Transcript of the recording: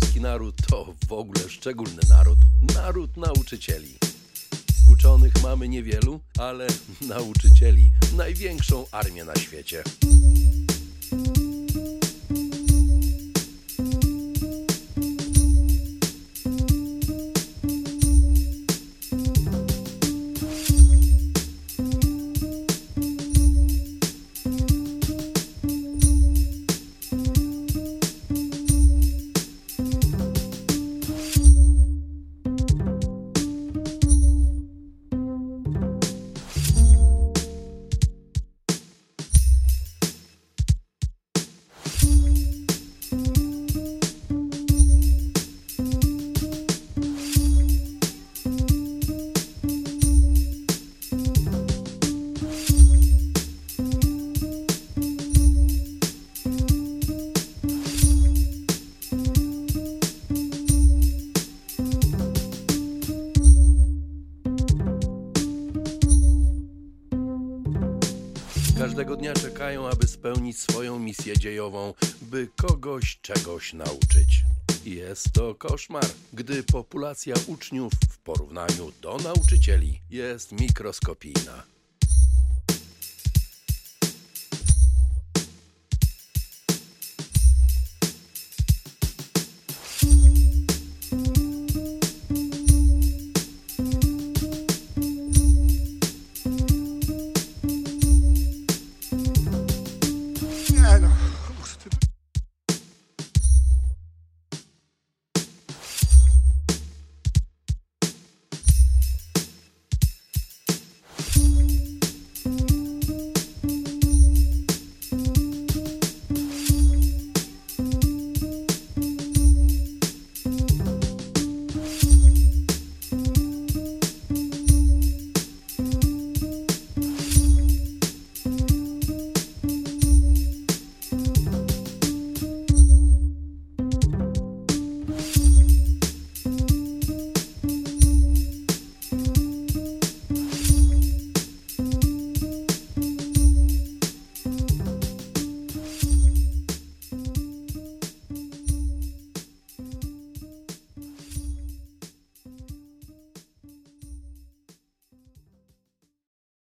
polski naród to w ogóle szczególny naród. Naród nauczycieli. Uczonych mamy niewielu, ale nauczycieli największą armię na świecie. Każdego dnia czekają, aby spełnić swoją misję dziejową, by kogoś czegoś nauczyć. Jest to koszmar, gdy populacja uczniów w porównaniu do nauczycieli jest mikroskopijna.